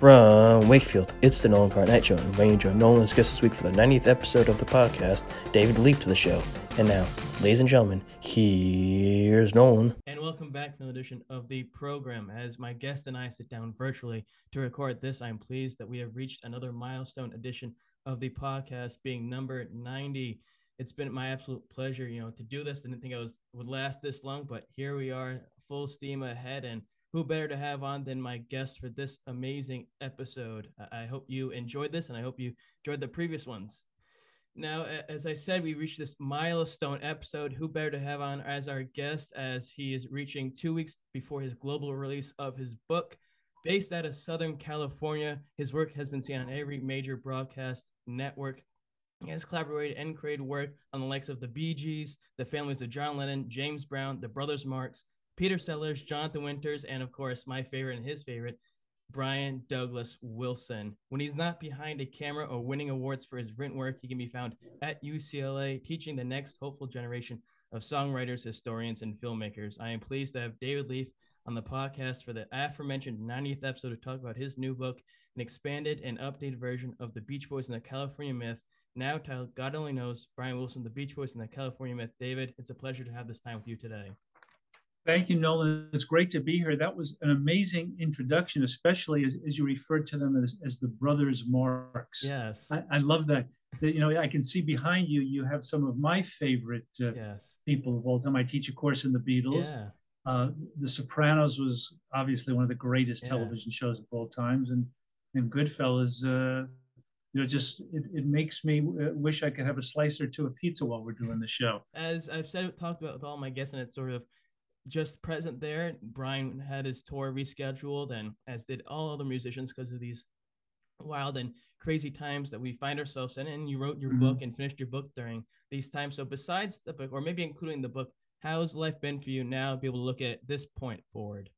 From Wakefield, it's the Nolan Carr Night Show, and bringing you join Nolan's guest this week for the 90th episode of the podcast, David Leaf to the show. And now, ladies and gentlemen, here's Nolan. And welcome back to another edition of the program. As my guest and I sit down virtually to record this, I'm pleased that we have reached another milestone edition of the podcast, being number 90. It's been my absolute pleasure, you know, to do this. Didn't think I was would last this long, but here we are, full steam ahead, and who better to have on than my guest for this amazing episode? I hope you enjoyed this and I hope you enjoyed the previous ones. Now, as I said, we reached this milestone episode. Who better to have on as our guest as he is reaching two weeks before his global release of his book. Based out of Southern California, his work has been seen on every major broadcast network. He has collaborated and created work on the likes of the Bee Gees, the families of John Lennon, James Brown, the Brothers Marx, Peter Sellers, Jonathan Winters, and of course, my favorite and his favorite, Brian Douglas Wilson. When he's not behind a camera or winning awards for his written work, he can be found at UCLA teaching the next hopeful generation of songwriters, historians, and filmmakers. I am pleased to have David Leaf on the podcast for the aforementioned 90th episode to talk about his new book, an expanded and updated version of the Beach Boys and the California Myth, now titled God Only Knows, Brian Wilson, the Beach Boys and the California Myth. David, it's a pleasure to have this time with you today. Thank you, Nolan. It's great to be here. That was an amazing introduction, especially as, as you referred to them as, as the brothers Marx. Yes. I, I love that. that. You know, I can see behind you, you have some of my favorite uh, yes. people of all time. I teach a course in the Beatles. Yeah. Uh, the Sopranos was obviously one of the greatest Yeah. television shows of all times. And, and Goodfellas, uh, you know, just it, it makes me uh, wish I could have a slice or two of pizza while we're doing the show. As I've said, talked about with all my guests, and it's sort of just present there. Brian had his tour rescheduled, and as did all other musicians because of these wild and crazy times that we find ourselves in. And you wrote your Mhm. book and finished your book during these times. So, besides the book, or maybe including the book, how's life been for you now? Be able to look at this point forward.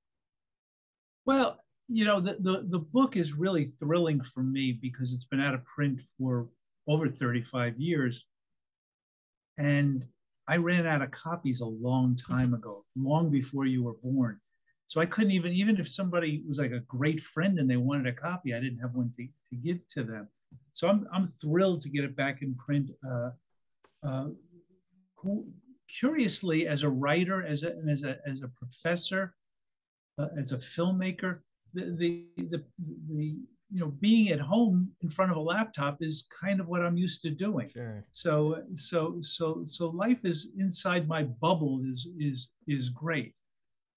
Well, you know, the, the, the book is really thrilling for me because it's been out of print for over 35 years. And I ran out of copies a long time ago, long before you were born. So I couldn't even, even if somebody was like a great friend and they wanted a copy, I didn't have one to, to give to them. So I'm, I'm thrilled to get it back in print. Uh, uh, curiously, as a writer, as a, as a, as a professor, uh, as a filmmaker, the, the the the you know being at home in front of a laptop is kind of what I'm used to doing. Sure. So so so so life is inside my bubble is is is great.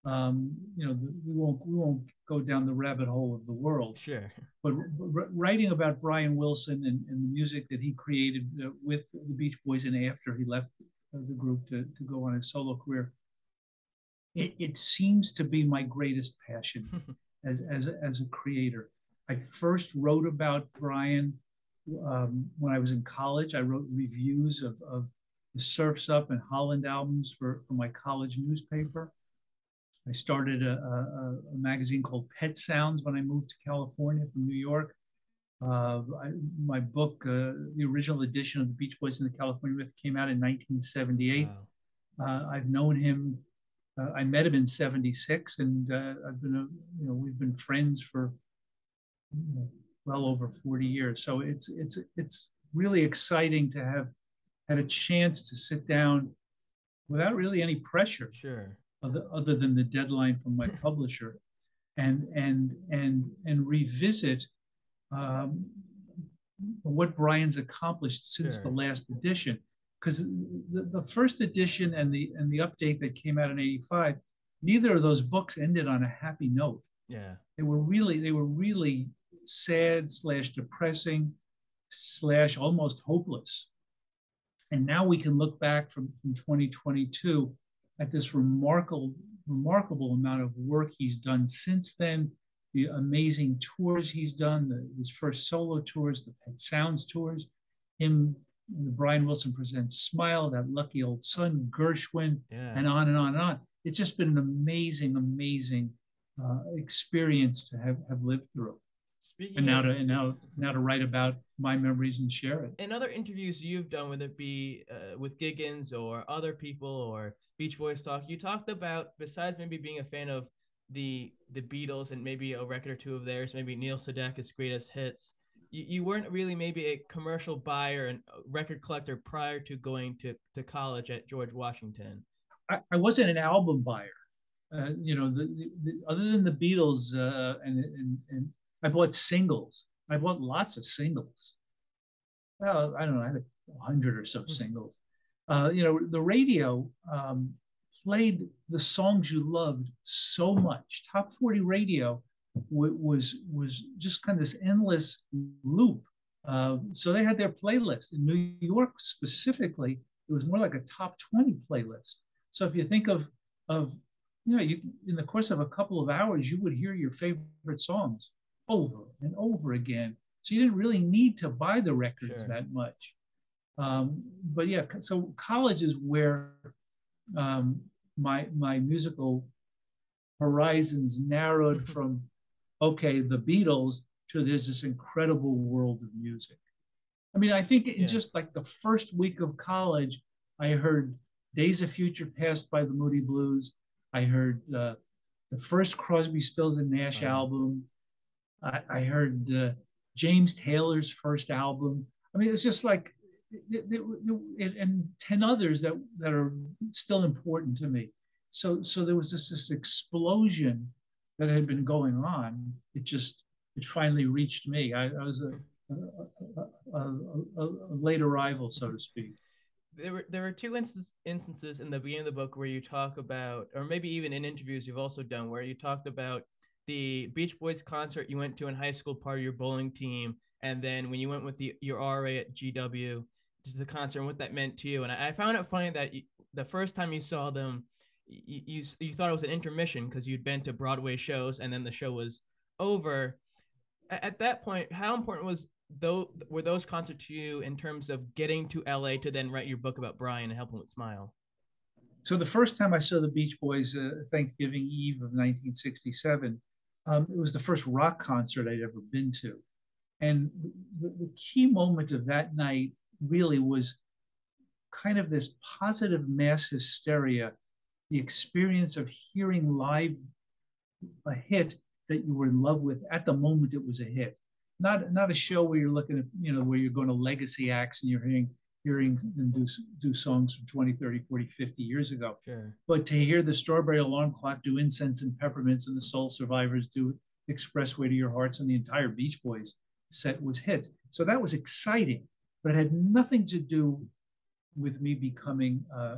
Um, you know we won't we won't go down the rabbit hole of the world, Sure. but r- writing about Brian Wilson and, and the music that he created uh, with the Beach Boys and after he left uh, the group to, to go on his solo career, it, it seems to be my greatest passion as, as, as a creator. I first wrote about Brian um, when I was in college. I wrote reviews of, of the Surfs Up and Holland albums for, for my college newspaper. I started a, a, a magazine called Pet Sounds when I moved to California from New York. Uh, I, my book, uh, the original edition of the Beach Boys in the California Myth, came out in 1978. Wow. Uh, I've known him. Uh, I met him in '76, and uh, I've been, a, you know, we've been friends for well over 40 years. So it's it's it's really exciting to have had a chance to sit down without really any pressure, Sure. other, other than the deadline from my publisher, and and and and revisit um, what Brian's accomplished since the last edition because the, the first edition and the and the update that came out in 85 neither of those books ended on a happy note Yeah. they were really they were really sad slash depressing slash almost hopeless and now we can look back from from 2022 at this remarkable remarkable amount of work he's done since then the amazing tours he's done the, his first solo tours the pet sounds tours him the Brian Wilson presents Smile, That Lucky Old Sun, Gershwin, Yeah. and on and on and on. It's just been an amazing, amazing uh, experience to have, have lived through. Speaking And now to and now now to write about my memories and share it. in other interviews you've done, whether it be uh, with Giggins or other people or Beach Boys talk, you talked about besides maybe being a fan of the the Beatles and maybe a record or two of theirs, maybe Neil Sedaka's greatest hits. You, you weren't really maybe a commercial buyer and record collector prior to going to, to college at George Washington. I, I wasn't an album buyer. Uh, you know, the, the, the, other than the Beatles, uh, and, and, and I bought singles. I bought lots of singles. Well, I don't know, I had a hundred or so mm-hmm. singles. Uh, you know, the radio um, played the songs you loved so much. Top 40 radio w- was was just kind of this endless loop. Uh, so they had their playlist in New York specifically. It was more like a top 20 playlist. So if you think of of you know, you in the course of a couple of hours, you would hear your favorite songs over and over again. So you didn't really need to buy the records sure. that much. Um, but yeah, so college is where um, my my musical horizons narrowed mm-hmm. from okay, the Beatles to there's this incredible world of music. I mean, I think in yeah. just like the first week of college, I heard Days of Future Past by the Moody Blues. I heard uh, the first Crosby, Stills and Nash album. I, I heard uh, James Taylor's first album. I mean, it's just like, it, it, it, and 10 others that, that are still important to me. So, so there was this, this explosion that had been going on. It just, it finally reached me. I, I was a, a, a, a, late arrival, so to speak there were there were two instance, instances in the beginning of the book where you talk about, or maybe even in interviews you've also done, where you talked about the Beach Boys concert you went to in high school, part of your bowling team, and then when you went with the, your RA at GW to the concert and what that meant to you. And I, I found it funny that you, the first time you saw them, you you, you thought it was an intermission because you'd been to Broadway shows and then the show was over. At that point, how important was though were those concerts to you in terms of getting to LA to then write your book about Brian and help him with Smile? So the first time I saw the Beach Boys, uh, Thanksgiving Eve of 1967, um, it was the first rock concert I'd ever been to, and the, the key moment of that night really was kind of this positive mass hysteria, the experience of hearing live a hit that you were in love with at the moment it was a hit. Not not a show where you're looking at you know where you're going to legacy acts and you're hearing hearing them do do songs from 20 30 40 50 years ago. Sure. but to hear the strawberry alarm clock do incense and peppermints and the soul survivors do expressway to your hearts and the entire beach boys set was hits. So that was exciting but it had nothing to do with me becoming a, a,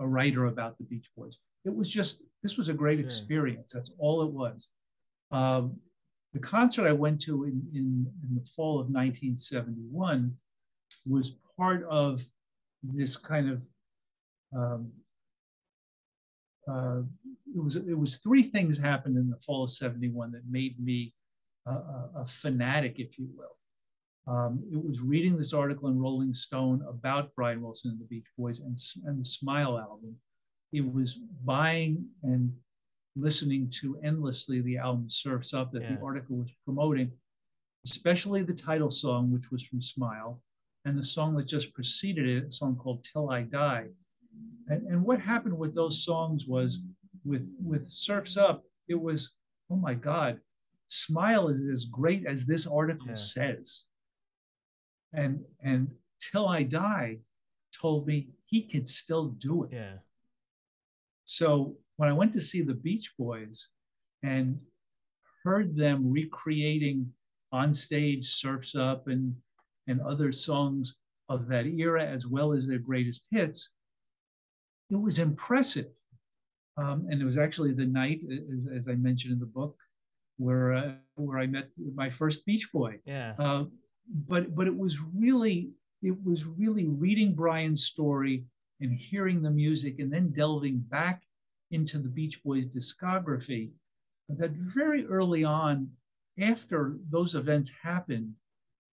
a writer about the beach boys. It was just this was a great sure. experience. That's all it was. Um, the concert I went to in, in, in the fall of 1971 was part of this kind of um, uh, it was it was three things happened in the fall of 71 that made me a, a, a fanatic if you will um, it was reading this article in rolling stone about brian wilson and the beach boys and, and the smile album it was buying and listening to endlessly the album Surfs Up that yeah. the article was promoting, especially the title song, which was from Smile, and the song that just preceded it, a song called Till I Die. And, and what happened with those songs was with, with Surfs Up, it was, oh my God, Smile is as great as this article yeah. says. And and Till I Die told me he could still do it. Yeah. So when I went to see the Beach Boys and heard them recreating on stage Surfs Up and, and other songs of that era, as well as their greatest hits, it was impressive. Um, and it was actually the night, as, as I mentioned in the book, where uh, where I met my first Beach Boy. Yeah. Uh, but but it was really it was really reading Brian's story and hearing the music, and then delving back into the Beach Boys discography that very early on, after those events happened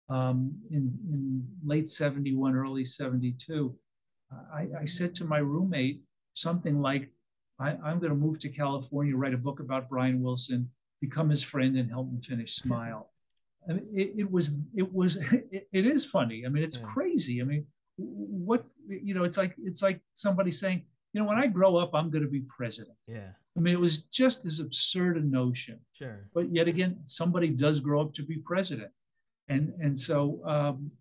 um, in, in late 71, early 72, I, I said to my roommate something like, I, am going to move to California, write a book about Brian Wilson, become his friend, and help him finish Smile. I mean, it, it, was, it was, it, it is funny. I mean, it's yeah. crazy. I mean, what you know, it's like it's like somebody saying, you know, when I grow up, I'm going to be president. Yeah. I mean, it was just as absurd a notion. Sure. But yet again, somebody does grow up to be president, and and so, um,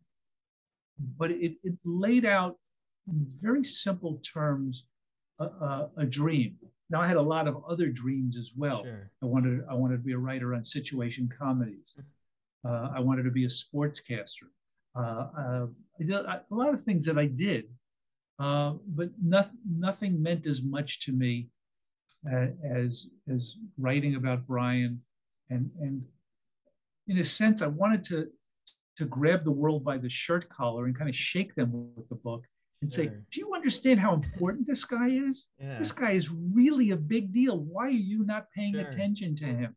but it it laid out in very simple terms a, a, a dream. Now I had a lot of other dreams as well. Sure. I wanted I wanted to be a writer on situation comedies. Uh, I wanted to be a sportscaster. Uh, uh, I a lot of things that I did, uh, but nothing nothing meant as much to me as as writing about Brian, and and in a sense, I wanted to to grab the world by the shirt collar and kind of shake them with the book and say, "Do you understand how important this guy is? Yeah. This guy is really a big deal. Why are you not paying Sure. attention to him?"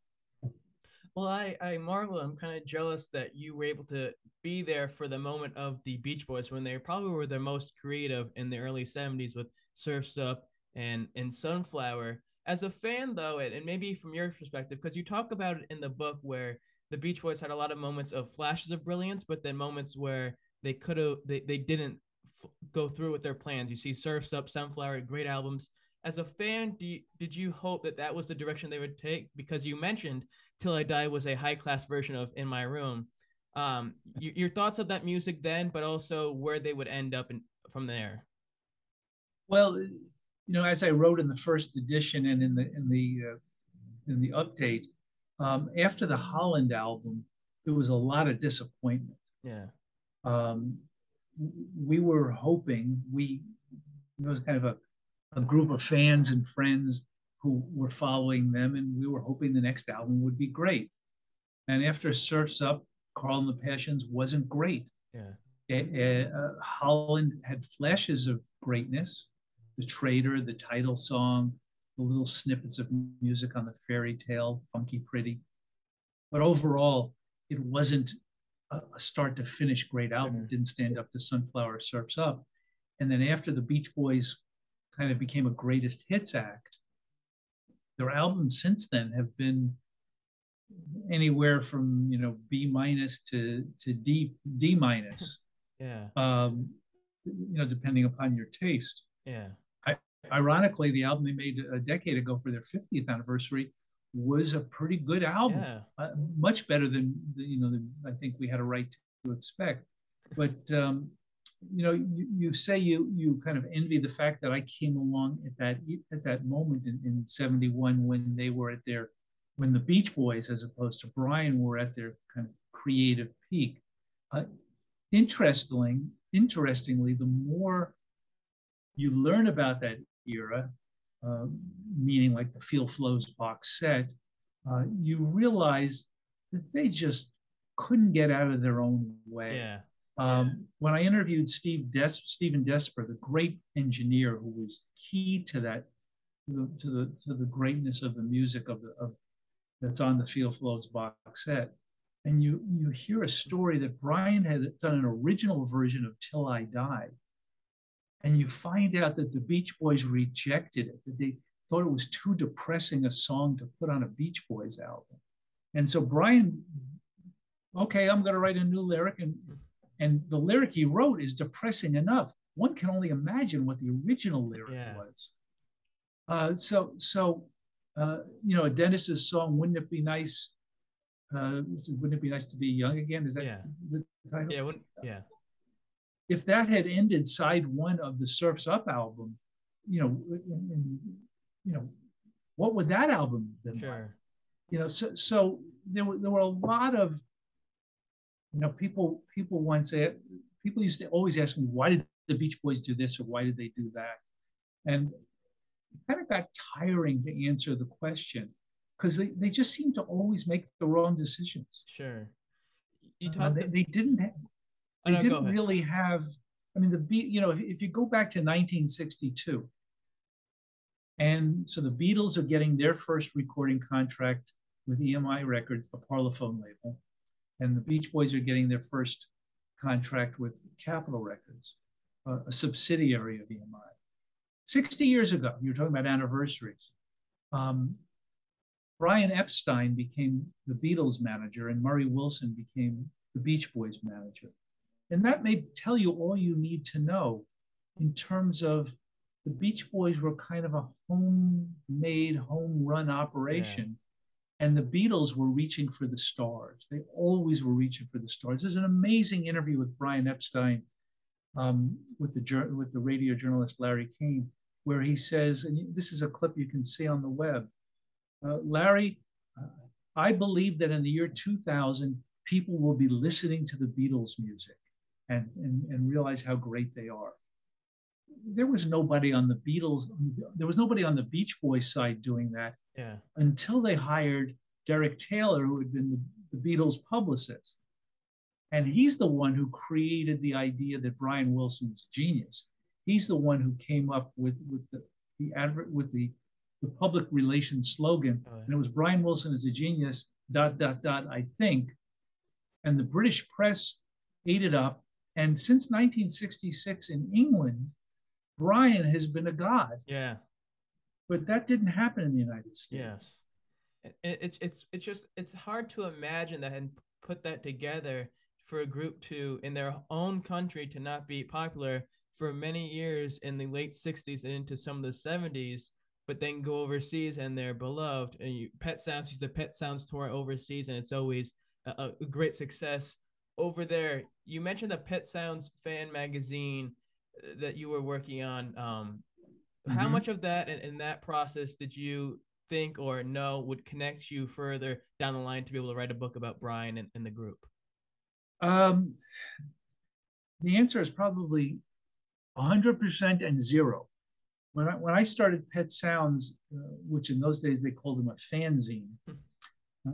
Well, I, I marvel. I'm kind of jealous that you were able to be there for the moment of the Beach Boys when they probably were their most creative in the early 70s with Surf's Up and, and Sunflower. As a fan, though, and, and maybe from your perspective, because you talk about it in the book where the Beach Boys had a lot of moments of flashes of brilliance, but then moments where they could have, they, they didn't f- go through with their plans. You see Surf's Up, Sunflower, great albums. As a fan, do you, did you hope that that was the direction they would take? Because you mentioned Till I Die was a high class version of In My Room. Um, your, your thoughts of that music then, but also where they would end up in, from there. Well, you know, as I wrote in the first edition and in the in the uh, in the update, um, after the Holland album, there was a lot of disappointment. Yeah. Um, we were hoping we it was kind of a, a group of fans and friends who were following them, and we were hoping the next album would be great. And after Surfs Up, Carl and the Passions wasn't great. Yeah. Uh, Holland had flashes of greatness, the Trader, the title song, the little snippets of music on the fairy tale, Funky Pretty. But overall, it wasn't a, a start to finish great album. It didn't stand up to Sunflower Surfs Up. And then after the Beach Boys kind of became a greatest hits act, their albums since then have been anywhere from you know B minus to to D D minus. Yeah. Um, you know, depending upon your taste. Yeah. Ironically, the album they made a decade ago for their 50th anniversary was a pretty good album, Yeah. uh, much better than you know than I think we had a right to expect. But um, you know, you, you say you you kind of envy the fact that I came along at that at that moment in, in 71 when they were at their when the Beach Boys, as opposed to Brian, were at their kind of creative peak. Uh, interestingly, interestingly, the more you learn about that era, uh, meaning like the Feel Flows box set, uh, you realize that they just couldn't get out of their own way. Yeah. Um, when I interviewed Steve Des- Stephen Desper, the great engineer who was key to that, to the, to the, to the greatness of the music of the of that's on the Feel Flows box set, and you you hear a story that Brian had done an original version of Till I Die, and you find out that the Beach Boys rejected it. That they thought it was too depressing a song to put on a Beach Boys album, and so Brian, okay, I'm going to write a new lyric and and the lyric he wrote is depressing enough. One can only imagine what the original lyric Yeah. was. Uh, so, so uh, you know, Dennis's song "Wouldn't It Be Nice?" Uh, wouldn't it be nice to be young again? Is that Yeah. the title? Yeah. Yeah. If that had ended side one of the Surfs Up album, you know, and, and, you know, what would that album have been like? You know so so there were there were a lot of you know people people once say people used to always ask me why did the beach boys do this or why did they do that and it kind of got tiring to answer the question because they, they just seem to always make the wrong decisions Sure. You Uh, they, they didn't have, they no, didn't really have i mean the beat you know if, if you go back to 1962 and so the beatles are getting their first recording contract with emi records the parlophone label and the beach boys are getting their first contract with capitol records uh, a subsidiary of emi 60 years ago you're talking about anniversaries um, brian epstein became the beatles manager and murray wilson became the beach boys manager and that may tell you all you need to know in terms of the Beach Boys were kind of a homemade, home run operation. Yeah. And the Beatles were reaching for the stars. They always were reaching for the stars. There's an amazing interview with Brian Epstein um, with the with the radio journalist Larry Kane, where he says, and this is a clip you can see on the web. Uh, Larry, uh, I believe that in the year 2000, people will be listening to the Beatles music and, and, and realize how great they are. There was nobody on the Beatles, there was nobody on the Beach Boys side doing that yeah. until they hired Derek Taylor, who had been the, the Beatles publicist. And he's the one who created the idea that Brian Wilson's genius. He's the one who came up with, with the, the advert with the, the public relations slogan. Oh, yeah. And it was Brian Wilson is a genius, dot, dot, dot, I think. And the British press ate it up. And since 1966 in England, Brian has been a god. Yeah. But that didn't happen in the United States. Yes. It's it's it's just it's hard to imagine that and put that together for a group to in their own country to not be popular for many years in the late 60s and into some of the 70s but then go overseas and they're beloved and you, pet sounds used the pet sounds tour overseas and it's always a, a, great success over there you mentioned the pet sounds fan magazine uh, that you were working on um, mm-hmm. how much of that in, in that process did you think or know would connect you further down the line to be able to write a book about brian and, and the group um, the answer is probably 100% and zero. When I, when I started Pet Sounds, uh, which in those days they called them a fanzine,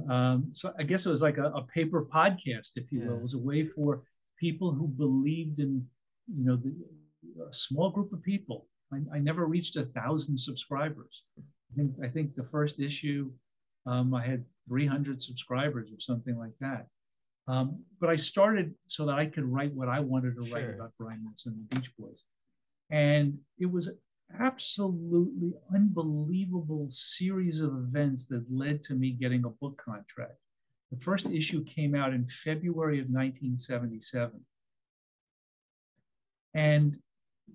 um, so I guess it was like a, a paper podcast, if you yeah. will. It was a way for people who believed in, you know, the, a small group of people. I, I never reached a thousand subscribers. I think I think the first issue, um, I had 300 subscribers or something like that. Um, but I started so that I could write what I wanted to sure. write about Brian Wilson and the Beach Boys. And it was absolutely unbelievable series of events that led to me getting a book contract. The first issue came out in February of 1977. And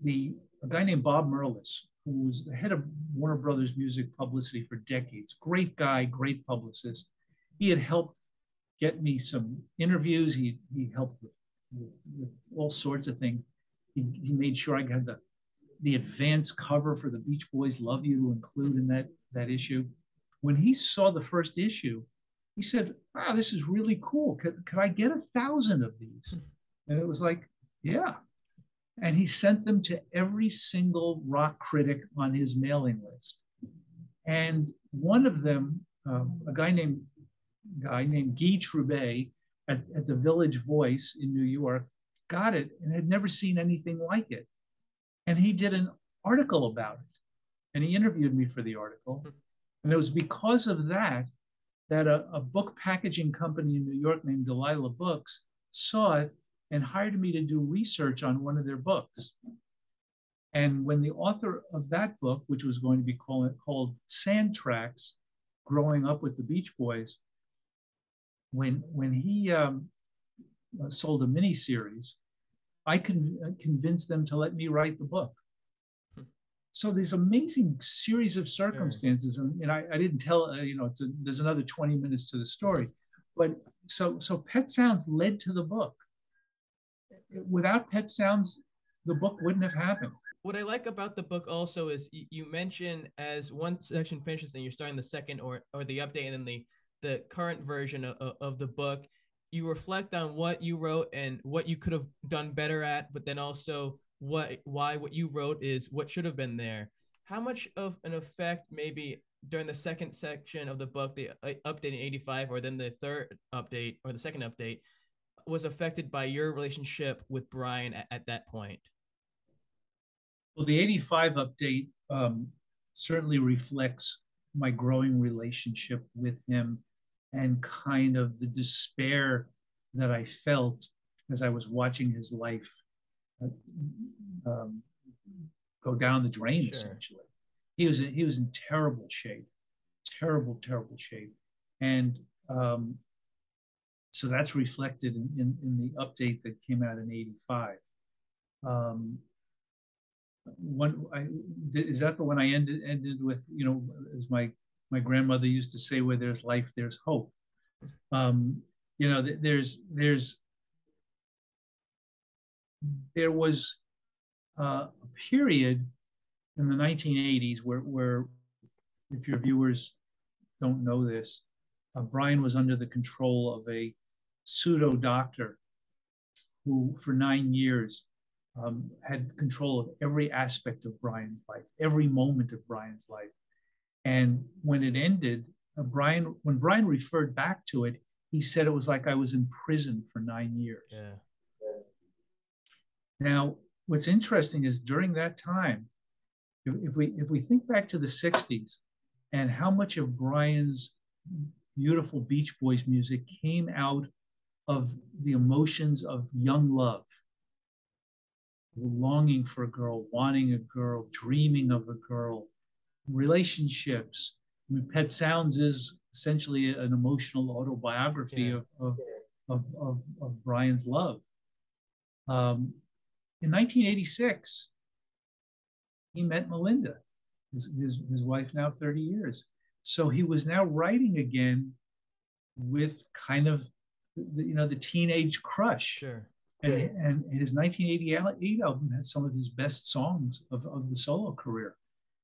the a guy named Bob Merlis, who was the head of Warner Brothers Music Publicity for decades, great guy, great publicist. He had helped get me some interviews. He, he helped with, with, with all sorts of things. He, he made sure I got the, the advance cover for the Beach Boys Love You to include in that, that issue. When he saw the first issue, he said, Wow, this is really cool. Could, could I get a thousand of these? And it was like, Yeah. And he sent them to every single rock critic on his mailing list. And one of them, um, a guy named guy named Guy Trebay at, at the Village Voice in New York got it and had never seen anything like it. And he did an article about it. And he interviewed me for the article. And it was because of that that a, a book packaging company in New York named Delilah Books saw it and hired me to do research on one of their books. And when the author of that book, which was going to be called, called Sand Tracks, Growing Up with the Beach Boys, when when he um, sold a mini series, I can convince them to let me write the book. Hmm. So these amazing series of circumstances, and, and I, I, didn't tell uh, you know a, there's another 20 minutes to the story, but so so Pet Sounds led to the book. Without Pet Sounds, the book wouldn't have happened. What I like about the book also is you mention as one section finishes and you're starting the second or or the update and then the the current version of, of the book you reflect on what you wrote and what you could have done better at but then also what why what you wrote is what should have been there. How much of an effect maybe during the second section of the book the uh, update in 85 or then the third update or the second update was affected by your relationship with brian at, at that point? Well the 85 update um, certainly reflects my growing relationship with him and kind of the despair that I felt as I was watching his life uh, um, go down the drain. Sure. Essentially, he was he was in terrible shape, terrible, terrible shape, and um, so that's reflected in, in, in, the update that came out in '85. Um, one I, is that the one I ended ended with? You know, as my my grandmother used to say, "Where there's life, there's hope." Um, you know, there's there's there was uh, a period in the 1980s where where if your viewers don't know this, uh, Brian was under the control of a pseudo doctor who, for nine years, um, had control of every aspect of Brian's life, every moment of Brian's life. And when it ended, uh, Brian, when Brian referred back to it, he said it was like I was in prison for nine years. Yeah. Now, what's interesting is during that time, if, if we if we think back to the '60s and how much of Brian's beautiful Beach Boys music came out of the emotions of young love, longing for a girl, wanting a girl, dreaming of a girl, relationships. I mean, Pet Sounds is essentially an emotional autobiography yeah. of, of, of, of, of, Brian's love. Um, in 1986, he met Melinda, his, his, his wife now 30 years. So he was now writing again with kind of, the, you know, the teenage crush. Sure. And, and his 1988 album had some of his best songs of, of the solo career.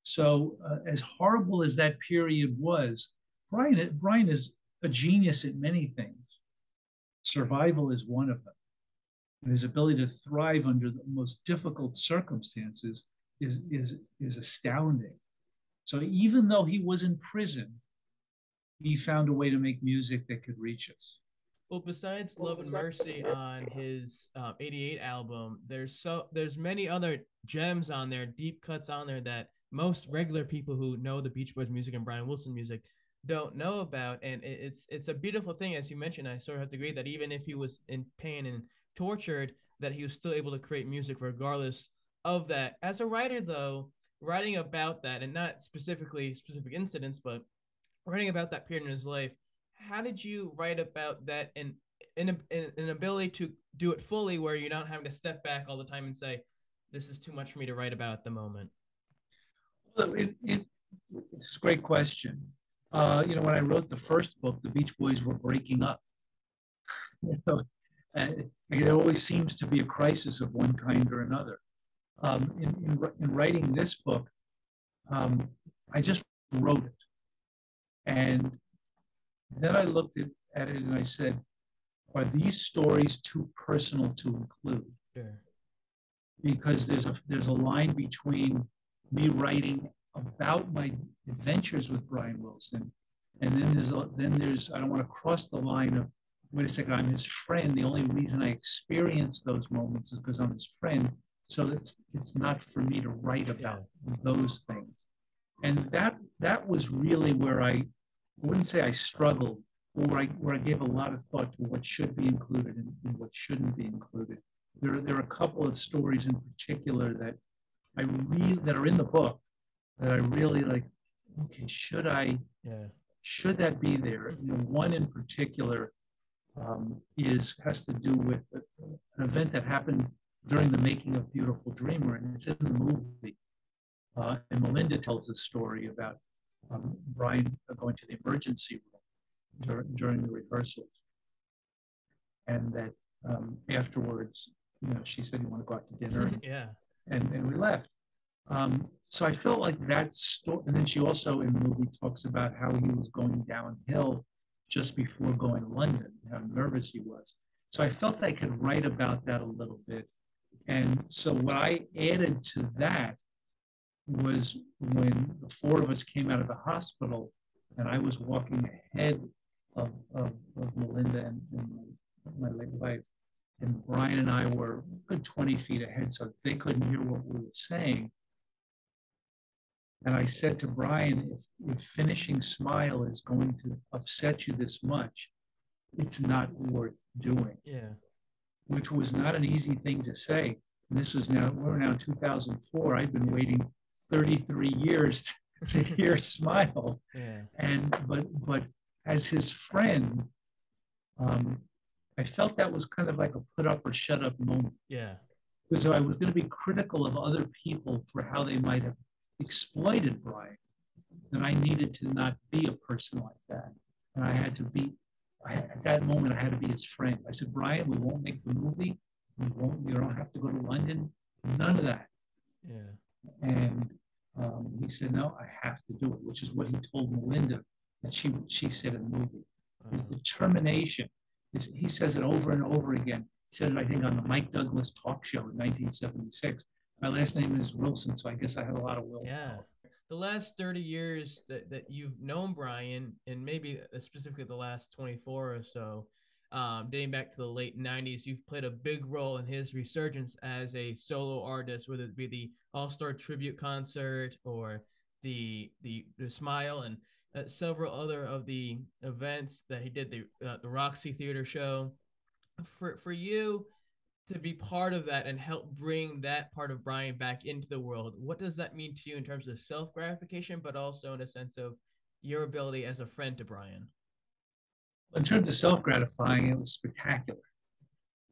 So, uh, as horrible as that period was, Brian, Brian is a genius at many things. Survival is one of them. And his ability to thrive under the most difficult circumstances is, is, is astounding. So, even though he was in prison, he found a way to make music that could reach us. Well, besides "Love and Mercy" on his um, '88 album, there's so there's many other gems on there, deep cuts on there that most regular people who know the Beach Boys music and Brian Wilson music don't know about. And it's it's a beautiful thing, as you mentioned. I sort of have to agree that even if he was in pain and tortured, that he was still able to create music regardless of that. As a writer, though, writing about that and not specifically specific incidents, but writing about that period in his life, how did you write about that and an, an ability to do it fully where you're not having to step back all the time and say, this is too much for me to write about at the moment? It, it, it's a great question. Uh, you know, when I wrote the first book, the Beach Boys were breaking up. you know, and there always seems to be a crisis of one kind or another. Um, in, in, in, writing this book, um, I just wrote it. And then I looked at, at it and I said, are these stories too personal to include? Sure. Because there's a there's a line between me writing about my adventures with Brian Wilson. And then there's a, then there's I don't want to cross the line of wait a second I'm his friend. The only reason I experience those moments is because I'm his friend. So it's it's not for me to write about those things. And that that was really where I, I wouldn't say I struggled, where I where I gave a lot of thought to what should be included and, and what shouldn't be included. There, are, there are a couple of stories in particular that I really that are in the book that I really like. Okay, should I? Yeah. Should that be there? You know, one in particular um, is has to do with an event that happened during the making of Beautiful Dreamer, and it's in the movie. Uh, and Melinda tells the story about um, Brian going to the emergency room during, during the rehearsals, and that um, afterwards, you know, she said, "You want to go out to dinner?" yeah and, and we left. Um, so I felt like that story, and then she also in the movie talks about how he was going downhill just before going to London, how nervous he was. So I felt I could write about that a little bit. And so what I added to that was when the four of us came out of the hospital and I was walking ahead of, of, of Melinda and, and my late wife, and Brian and I were good 20 feet ahead, so they couldn't hear what we were saying. And I said to Brian, if, if finishing Smile is going to upset you this much, it's not worth doing. Yeah. Which was not an easy thing to say. And this was now, we're now 2004. I'd been waiting 33 years to, to hear Smile. Yeah. And, but, but as his friend, um, I felt that was kind of like a put up or shut up moment. Yeah. because I was going to be critical of other people for how they might have exploited Brian, and I needed to not be a person like that. And I had to be, I, at that moment, I had to be his friend. I said, Brian, we won't make the movie. We won't, you don't have to go to London. None of that. Yeah. And um, he said, no, I have to do it, which is what he told Melinda that she, she said in the movie. His Uh-huh. determination, he says it over and over again. He said it, I think, on the Mike Douglas talk show in 1976. My last name is Wilson, so I guess I have a lot of will. Yeah. The last 30 years that, that you've known Brian, and maybe uh, specifically the last 24 or so, um, dating back to the late 90s, you've played a big role in his resurgence as a solo artist, whether it be the All Star Tribute Concert or the, the, the Smile and uh, several other of the events that he did, the, uh, the Roxy Theater show. For, for you, to be part of that and help bring that part of Brian back into the world. What does that mean to you in terms of self gratification, but also in a sense of your ability as a friend to Brian? In terms of self gratifying, it was spectacular.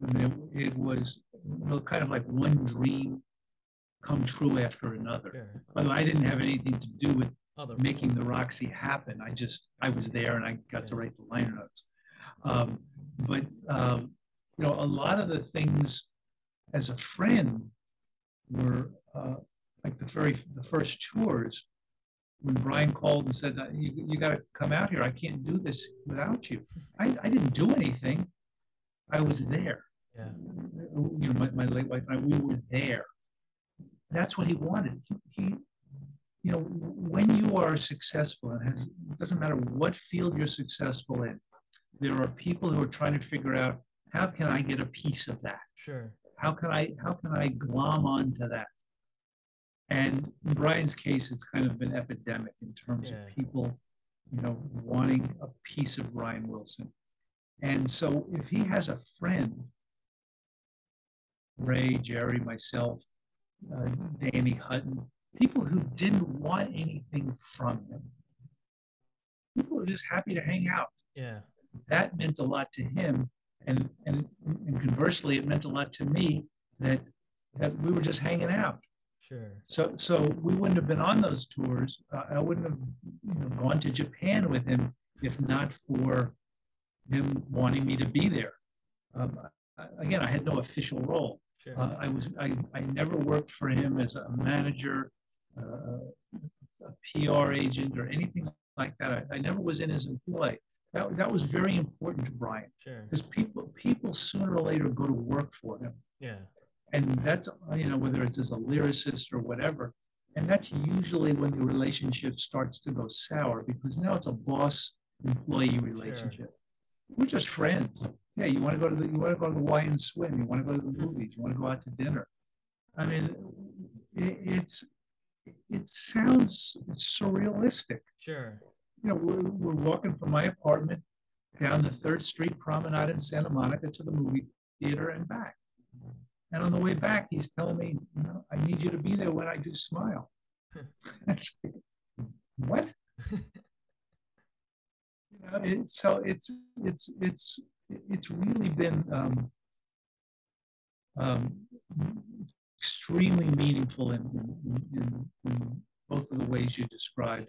I mean, it, it was you know, kind of like one dream come true after another. Sure. By the way, I didn't have anything to do with Other making the Roxy happen. I just I was there and I got to write the liner notes. Um, but um, you know, a lot of the things as a friend were uh, like the very the first tours when Brian called and said, "You, you got to come out here. I can't do this without you." I, I didn't do anything. I was there. Yeah. You know, my, my late wife and I, we were there. That's what he wanted. He, you know, when you are successful, and has, it doesn't matter what field you're successful in, there are people who are trying to figure out how can I get a piece of that? Sure. How can I how can I glom onto that? And in Brian's case, it's kind of an epidemic in terms Yeah. of people, you know, wanting a piece of Brian Wilson. And so if he has a friend, Ray, Jerry, myself, uh, Danny Hutton, people who didn't want anything from him, people were just happy to hang out. Yeah. that meant a lot to him and and, and conversely it meant a lot to me that that we were just hanging out. Sure. so so we wouldn't have been on those tours. Uh, i wouldn't have you know, gone to japan with him if not for him wanting me to be there. Um, again i had no official role. Sure. uh, I was I, I never worked for him as a manager, Uh, a PR agent, or anything like that. I, I never was in his employ. That, that was very important to Brian sure. because people people sooner or later go to work for him, Yeah. and that's you know whether it's as a lyricist or whatever. And that's usually when the relationship starts to go sour because now it's a boss employee relationship. We're just friends. Yeah, you want to go to the you want to go to the Y and swim. You want to go to the movies. You want to go out to dinner. I mean, it, it's it sounds it's surrealistic. Sure. You know, we're, we're walking from my apartment down the Third Street Promenade in Santa Monica to the movie theater and back. And on the way back, he's telling me, you know, I need you to be there when I do Smile. Like, what? you know, it, so it's it's it's it's really been um, um, extremely meaningful in, in, in, both of the ways you described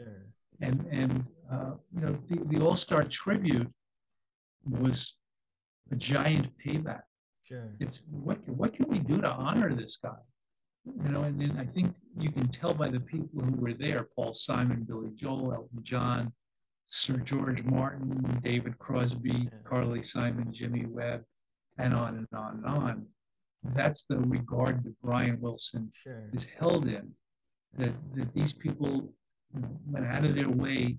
and and uh, you know the, the All Star tribute was a giant payback. Sure. It's what what can we do to honor this guy? You know, and then I think you can tell by the people who were there: Paul Simon, Billy Joel, Elton John, Sir George Martin, David Crosby. Carly Simon, Jimmy Webb, and on and on and on. That's the regard that Brian Wilson Sure. is held in that, that these people went out of their way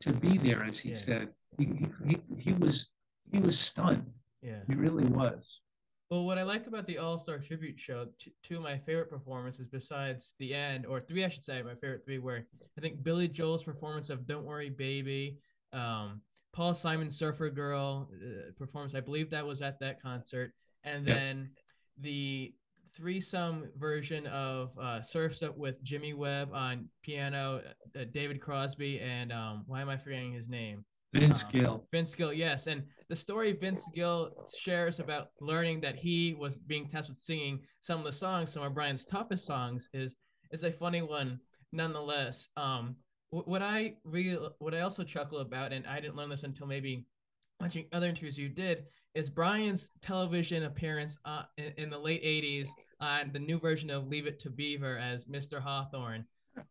to be there as he Yeah. said he, he, he, was he was stunned Yeah. he really was Well, what I liked about the All Star Tribute Show, t- two of my favorite performances, besides the end, or three, I should say, my favorite three were I think Billy Joel's performance of "Don't Worry, Baby," um, Paul Simon's "Surfer Girl" uh, performance. I believe that was at that concert, and then the threesome version of uh, "Surfs Up" with Jimmy Webb on piano, uh, David Crosby, and um, why am I forgetting his name? Vince Um, Gill. Vince Gill, yes. And the story Vince Gill shares about learning that he was being tested with singing some of the songs, some of Brian's toughest songs, is is a funny one nonetheless. Um, what I real what I also chuckle about, and I didn't learn this until maybe watching other interviews you did, is Brian's television appearance uh, in, in the late '80s on the new version of Leave It to Beaver as Mr. Hawthorne.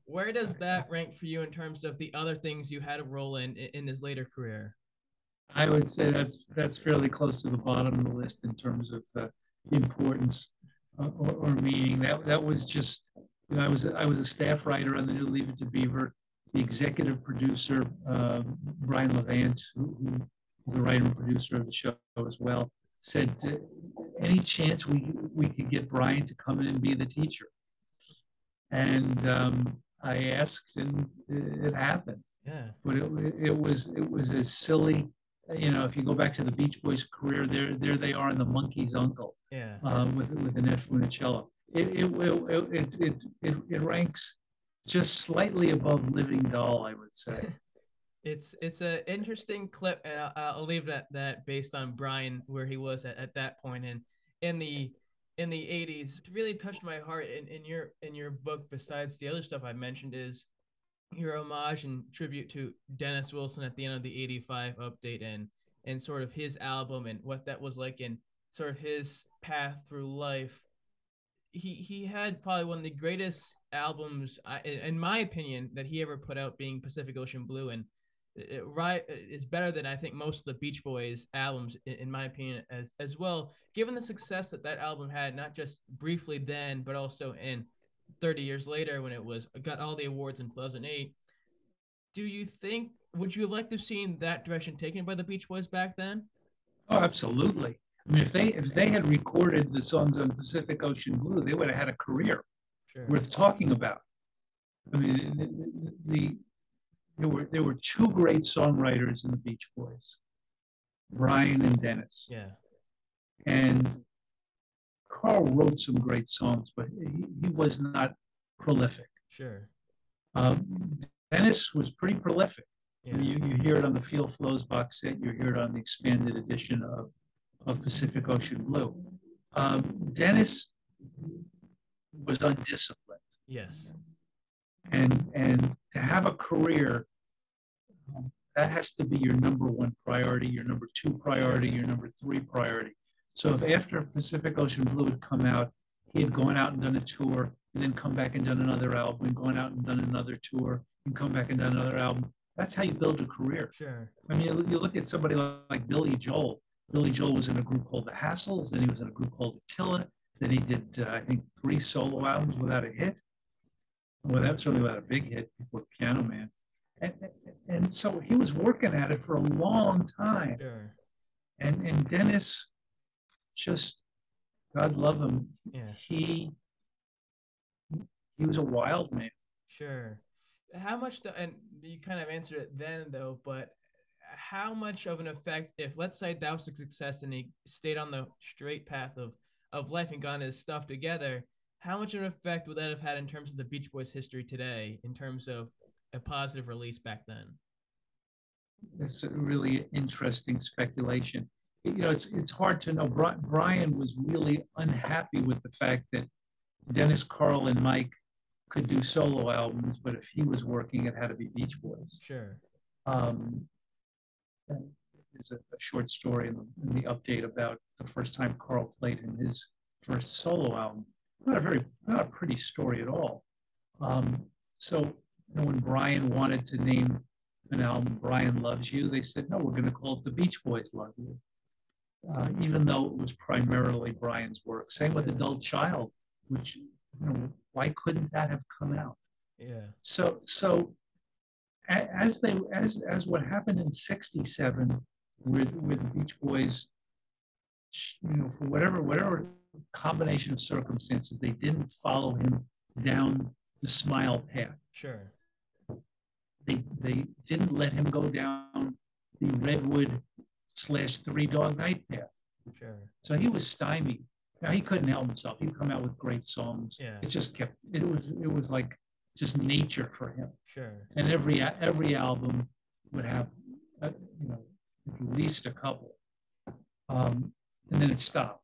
Where does that rank for you in terms of the other things you had a role in in, his later career? I would say that's that's fairly close to the bottom of the list in terms of uh, importance uh, or, or meaning. That that was just you know, I was I was a staff writer on the new Leave It to Beaver. The executive producer uh, Brian Levant, who, who the writer and producer of the show as well, said, "Any chance we we could get Brian to come in and be the teacher?" And um, I asked, and it, it happened Yeah. but it, it was it was a silly you know if you go back to the beach boys career there there they are in the monkey's uncle Yeah. um, with with Annette Funicello it, it it it it it ranks just slightly above living doll i would say It's it's an interesting clip, and I'll, I'll leave it at that based on Brian where he was at, at that point in in the in the 80s. It really touched my heart in, in your in your book. Besides the other stuff I mentioned, is your homage and tribute to Dennis Wilson at the end of the 85 update and and sort of his album and what that was like and sort of his path through life. He he had probably one of the greatest albums, I- in my opinion, that he ever put out, being Pacific Ocean Blue, and it, right is better than I think most of the Beach Boys albums, in, in my opinion, as as well. Given the success that that album had, not just briefly then, but also in 30 years later when it was got all the awards in 2008. Do you think would you have liked to have seen that direction taken by the Beach Boys back then? oh absolutely i mean if they if they had recorded the songs on pacific ocean blue they would have had a career Sure. worth talking about. I mean, the, the there were there were two great songwriters in the Beach Boys, Brian and Dennis, Yeah. and Carl wrote some great songs, but he, he was not prolific. Sure. Um, Dennis was pretty prolific. Yeah. You, you hear it on the Feel Flows box set. You hear it on the expanded edition of, of Pacific Ocean Blue. Um, Dennis was undisciplined. Yes. And and to have a career um, that has to be your number one priority your number two priority your number three priority. So if after pacific ocean blue had come out he had gone out and done a tour and then come back and done another album and gone out and done another tour and come back and done another album that's how you build a career. Sure. i mean you look at somebody like billy joel. Billy joel was in a group called the hassles then he was in a group called attila then he did uh, i think three solo albums without a hit well, that's really about a big hit before Piano Man. And, and so he was working at it for a long time. Sure. And, and Dennis, just, God love him, Yeah. he, he was a wild man. Sure. How much the and you kind of answered it then though, but how much of an effect if let's say that was a success and he stayed on the straight path of of life and gotten his stuff together, how much of an effect would that have had in terms of the Beach Boys history today, in terms of a positive release back then? It's a really interesting speculation. You know, it's, it's hard to know. Brian was really unhappy with the fact that Dennis, Carl, and Mike could do solo albums, but if he was working, it had to be Beach Boys. Sure. Um, there's a, a short story in the, in the update about the first time Carl played in his first solo album. Not a very, not a pretty story at all. Um, so you know, when Brian wanted to name an album "Brian Loves You," they said, "No, we're going to call it the Beach Boys Love You," uh, even though it was primarily Brian's work. Same with "Adult Child," which you know, why couldn't that have come out? Yeah. So, so as they as as what happened in '67 with with the Beach Boys, you know, for whatever whatever combination of circumstances, they didn't follow him down the smile path. Sure. They they didn't let him go down the redwood slash three dog night path. Sure. So he was stymied. Now he couldn't help himself. He'd come out with great songs. Yeah. It just kept. It was it was like just nature for him Sure. and every every album would have uh, you know, at least a couple. Um, and then it stopped.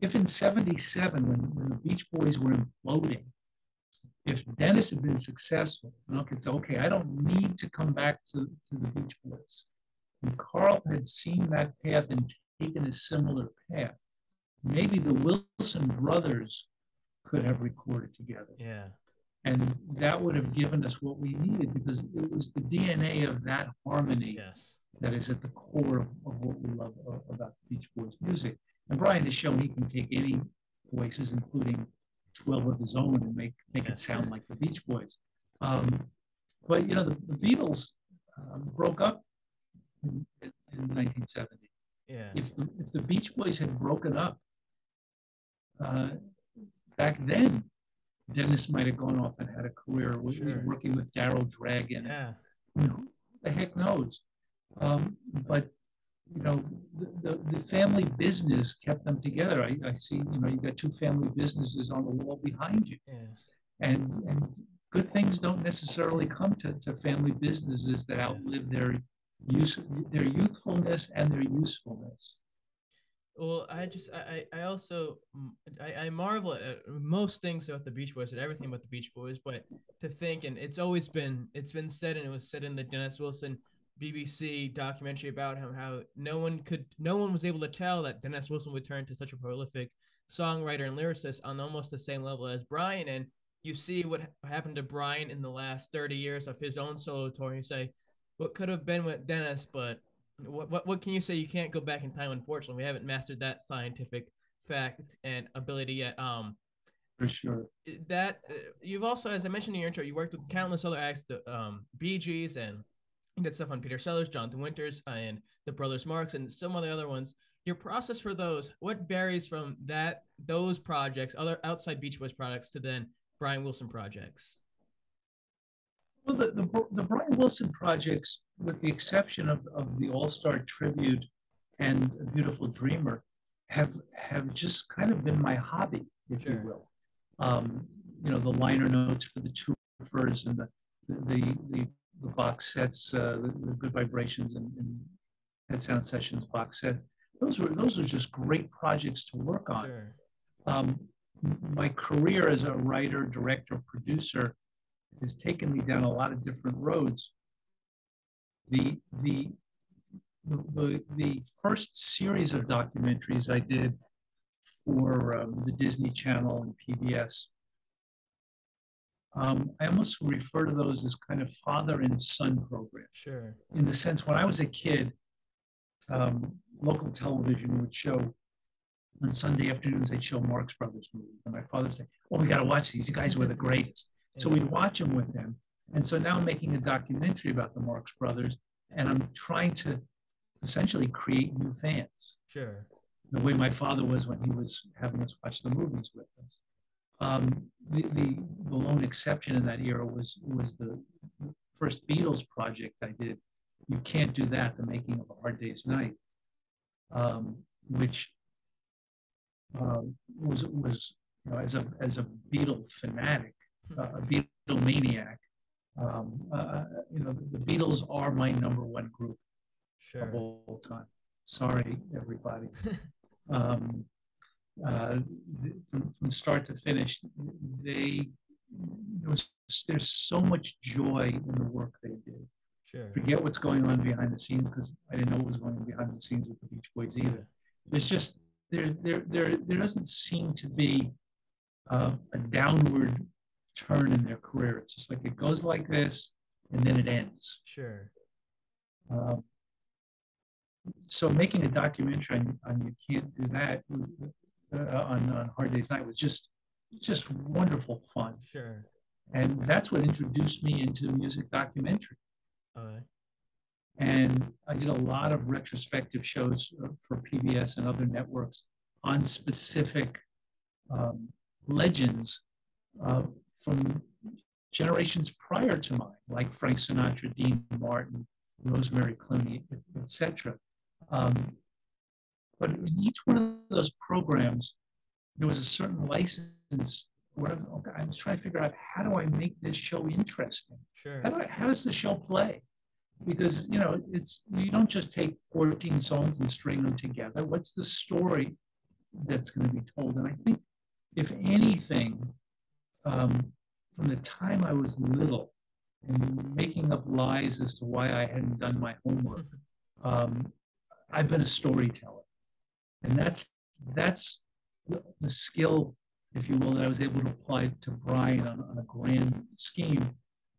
If in 77, when, when the Beach Boys were imploding, if Dennis had been successful, and I could say, okay, I don't need to come back to, to the Beach Boys. And Carl had seen that path and taken a similar path. Maybe the Wilson brothers could have recorded together. Yeah. And that would have given us what we needed because it was the DNA of that harmony Yes. that is at the core of, of what we love about the Beach Boys music. And Brian has shown he can take any voices, including 12 of his own, and make, make it sound like the Beach Boys. Um, but, you know, the, the Beatles um, broke up in, in 1970. Yeah. If the, if the Beach Boys had broken up uh, back then, Dennis might have gone off and had a career Sure. working with Daryl Dragon Yeah. who the heck knows? Um, but you know, the, the, the family business kept them together. I, I see, you know, you got two family businesses on the wall behind you, Yeah. and and good things don't necessarily come to, to family businesses that outlive their use their youthfulness and their usefulness. Well, I just I I also I, I marvel at most things about the Beach Boys and everything about the Beach Boys, but to think and it's always been it's been said and it was said in the Dennis Wilson BBC documentary about him how no one could no one was able to tell that Dennis Wilson would turn to such a prolific songwriter and lyricist on almost the same level as Brian and you see what happened to Brian in the last 30 years of his own solo tour and you say what could have been with Dennis but what, what what can you say? You can't go back in time. Unfortunately, we haven't mastered that scientific fact and ability yet. Um, For sure. that uh, you've also, as I mentioned in your intro, you worked with countless other acts, the um, Bee Gees, and you did stuff on Peter Sellers, Jonathan Winters, and the Brothers Marx, and some other other ones. Your process for those, what varies from that those projects, other outside Beach Boys projects, to then Brian Wilson projects? Well, the, the, the Brian Wilson projects, with the exception of, of the All Star Tribute and A Beautiful Dreamer, have have just kind of been my hobby, if Sure. you will. Um, you know, the liner notes for the tours and the the the, the box sets, uh, the, the Good Vibrations and, and Pet Sounds Sessions box set. Those were those are just great projects to work on Sure. um, my career as a writer, director, producer has taken me down a lot of different roads. The the the, the, the first series of documentaries I did for um, the Disney Channel and PBS, um, I almost refer to those as kind of father and son programs Sure. in the sense when I was a kid, um, local television would show on Sunday afternoons, they'd show Marx Brothers movies. And my father would say, Oh, we got to watch these. You guys were the greatest. So we'd watch them with them. And so now I'm making a documentary about the Marx Brothers, and I'm trying to essentially create new fans Sure. the way my father was when he was having us watch the movies with us. Um, the, the, the lone exception in that era was, was the first Beatles project I did. You can't do that, the making of A Hard Day's Night, um, which um, was, was you know, as, a, as a Beatle fanatic, uh, a Beatle maniac, um, uh, you know, the Beatles are my number one group of Sure. all time. Sorry, everybody. um, uh, from, from start to finish, they there was, there's so much joy in the work they did. Sure. Forget what's going on behind the scenes because I didn't know what was going on behind the scenes with the Beach Boys either. There's just there there there there doesn't seem to be uh, a downward turn in their career. It's just like it goes like this and then it ends. Sure. Um, so making a documentary on, on you can't do that uh, on, on Hard Day's Night was just just wonderful fun, Sure. and that's what introduced me into music documentary. Okay. And I did a lot of retrospective shows uh, for PBS and other networks on specific um, legends uh, from generations prior to mine, like Frank Sinatra, Dean Martin, Rosemary Clooney, etc. Um, but in each one of those programs, there was a certain license. Where okay, I was trying to figure out how do I make this show interesting? Sure. How, do I, how does the show play? because you know it's you don't just take 14 songs and string them together what's the story that's going to be told and i think if anything um, from the time i was little and making up lies as to why i hadn't done my homework um, i've been a storyteller and that's that's the, skill if you will that i was able to apply to brian on, on a grand scheme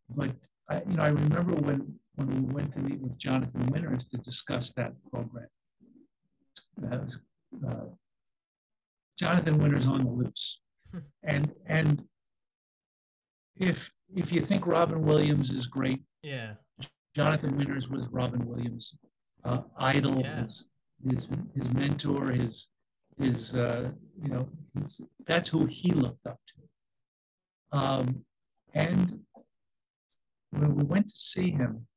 but I, you know i remember when when we went to meet with Jonathan Winters to discuss that program. That was, uh, Jonathan Winters on the loose. and and if if you think Robin Williams is great, yeah, Jonathan Winters was Robin Williams' uh, idol, yeah. his, his his mentor, his his uh, you know that's who he looked up to. Um, and when we went to see him,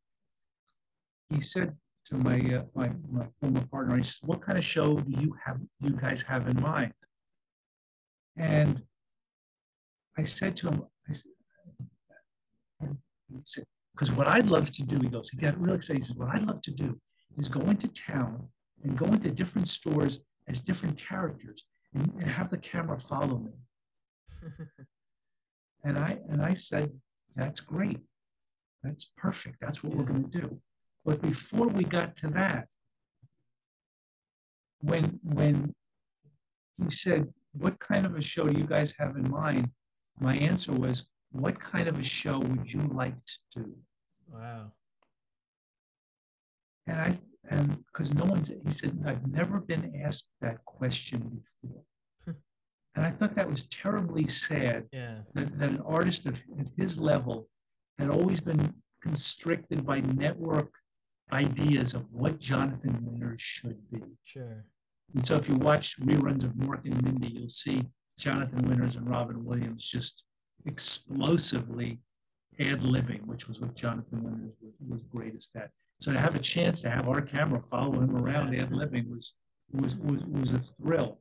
he said to my, uh, my, my former partner, he said, what kind of show do you have, you guys have in mind? And I said to him, I said, because what I'd love to do, he goes, he got really excited. He says, what I'd love to do is go into town and go into different stores as different characters and, and have the camera follow me. and I and I said, that's great. That's perfect. That's what we're going to do. But before we got to that, when when he said, "What kind of a show do you guys have in mind?" My answer was, "What kind of a show would you like to do?" Wow. And I and because no one's he said, "I've never been asked that question before." Hmm. and I thought that was terribly sad. Yeah. That, that an artist of, at his level had always been constricted by network ideas of what Jonathan Winters should be. Sure. And so if you watch reruns of Mork and Mindy, you'll see Jonathan Winters and Robin Williams just explosively ad libbing, which was what Jonathan Winters was, was, greatest at. So to have a chance to have our camera follow him around ad libbing was, was, was, was a thrill.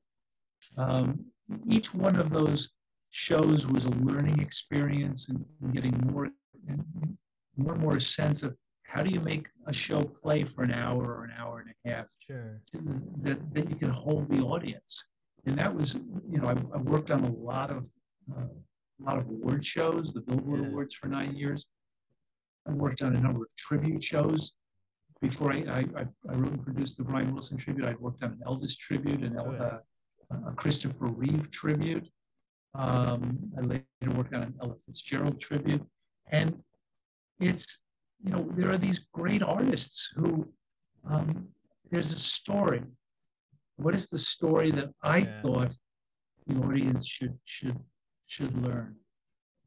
Um, each one of those shows was a learning experience and, and getting more and more and more sense of how do you make a show play for an hour or an hour and a half sure. that, that you can hold the audience and that was you know i, I worked on a lot of uh, a lot of award shows the billboard yeah. awards for nine years i worked on a number of tribute shows before I, I, I wrote and produced the brian wilson tribute I'd worked on an elvis tribute and uh, a christopher reeve tribute um, i later worked on an ella fitzgerald tribute and it's you know, there are these great artists who um, there's a story. What is the story that I yeah. thought the audience should should should learn?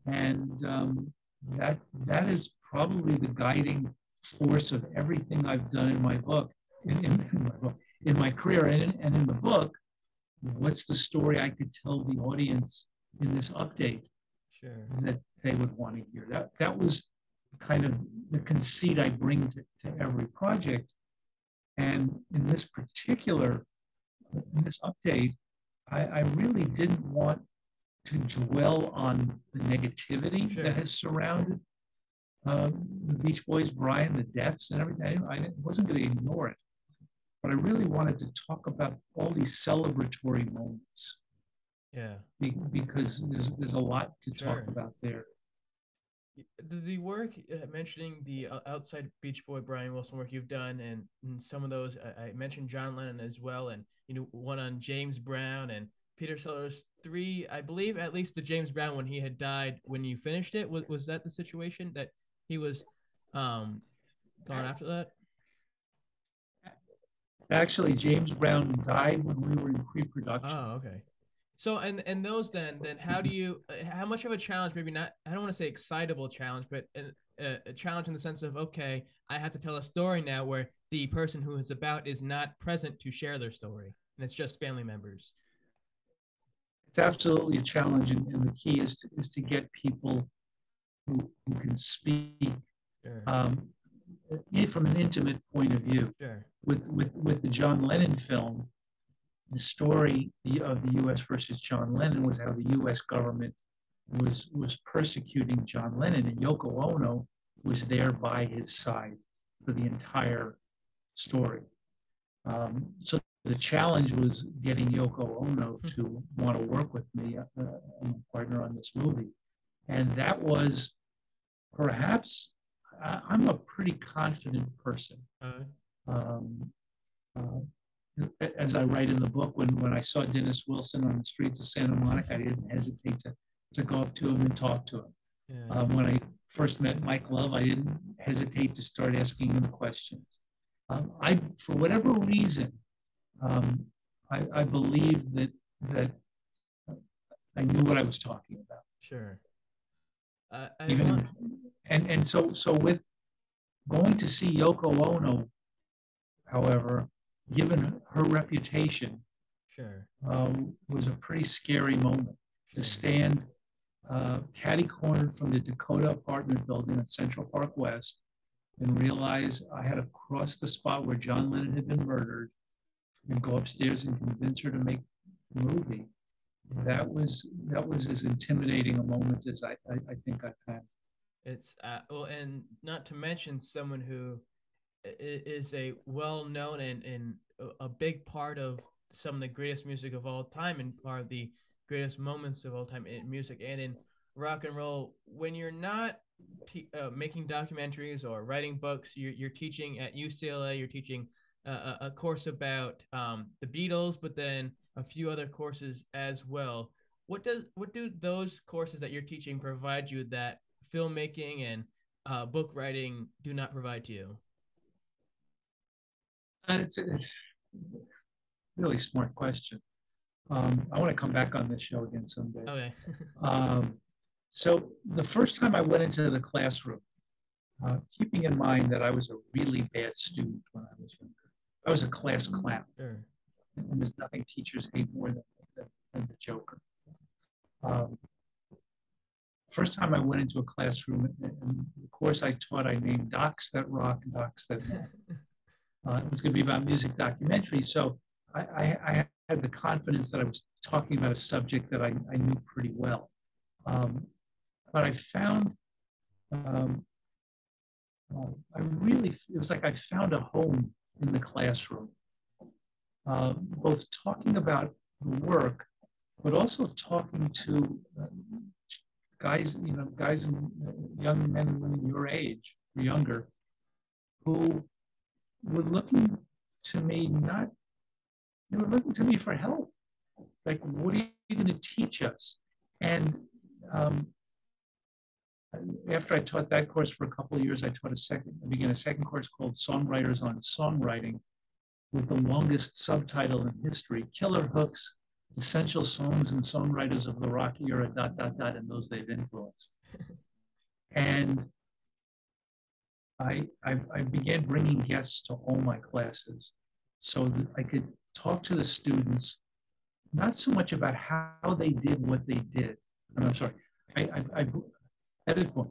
And um, that that is probably the guiding force of everything I've done in my book, in, in, in my book, in my career, and in, and in the book. What's the story I could tell the audience in this update sure. that they would want to hear? That that was kind of the conceit I bring to, to every project. And in this particular, in this update, I, I really didn't want to dwell on the negativity sure. that has surrounded um, the Beach Boys, Brian, the deaths, and everything. I, I wasn't going to ignore it, but I really wanted to talk about all these celebratory moments. Yeah, because there's there's a lot to sure. talk about there the, the work uh, mentioning the uh, outside Beach Boy Brian Wilson work you've done, and, and some of those I, I, mentioned John Lennon as well, and you know one on James Brown and Peter Sellers. Three, I believe, at least the James Brown when he had died when you finished it. Was was that the situation that he was um gone after that? Actually, James Brown died when we were in pre-production. Oh, okay. So and and those then then how do you uh, how much of a challenge maybe not I don't want to say excitable challenge but a, a, challenge in the sense of okay I have to tell a story now where the person who is about is not present to share their story and it's just family members. It's absolutely a challenge and, and the key is to, is to get people who, who can speak sure. um, from an intimate point of view. Sure. With with with the John Lennon film the story of the U.S. versus John Lennon was how the U.S. government was was persecuting John Lennon, and Yoko Ono was there by his side. for the entire story. Um, so the challenge was getting Yoko Ono hmm. to want to work with me, uh, a partner on this movie. And that was perhaps, I, am a pretty confident person. Um, uh, as I write in the book, when, when I saw Dennis Wilson on the streets of Santa Monica, I didn't hesitate to, to go up to him and talk to him. Yeah. Um, when I first met Mike Love, I didn't hesitate to start asking him questions. Um, I, for whatever reason, um, I, I, believe that that I knew what I was talking about. Sure. Uh, Even, want... and and so so with going to see Yoko Ono, however, given her reputation, sure, um, was a pretty scary moment sure. to stand uh, catty cornered from the Dakota apartment building at Central Park West and realize I had to cross the spot where John Lennon had been murdered and go upstairs and convince her to make the movie. That was that was as intimidating a moment as I, I, I think I've had. It's uh, well, and not to mention someone who is a well-known and, and a big part of some of the greatest music of all time and part of the greatest moments of all time in music and in rock and roll. When you're not uh, making documentaries or writing books, you're, you're teaching at UCLA, you're teaching a, a course about um, the Beatles, but then a few other courses as well. What does what do those courses that you're teaching provide you that filmmaking and uh, book writing do not provide to you? Uh, it's, it's a really smart question. Um, I want to come back on this show again someday. Okay. um, so the first time I went into the classroom, uh, keeping in mind that I was a really bad student when I was younger, I was a class clown. Sure. And there's nothing teachers hate more than, than, than the joker. Um, first time I went into a classroom, and the course I taught, I named Docs That Rock and Docs That Uh, it's going to be about music documentary. So I, I, I, had the confidence that I was talking about a subject that I, I knew pretty well. Um, but I found, um, uh, I really, it was like I found a home in the classroom, uh, both talking about the work, but also talking to uh, guys, you know, guys and uh, young men and women your age or younger, who were looking to me not, they were looking to me for help. Like, what are you going to teach us? And um, after I taught that course for a couple of years, I taught a second, I began a second course called Songwriters on Songwriting with the longest subtitle in history, Killer Hooks, Essential Songs and Songwriters of the Rock Era, dot, dot, dot, and those they've influenced. and I, I, I began bringing guests to all my classes so that I could talk to the students, not so much about how they did what they did. I'm sorry, I, I, I edit point.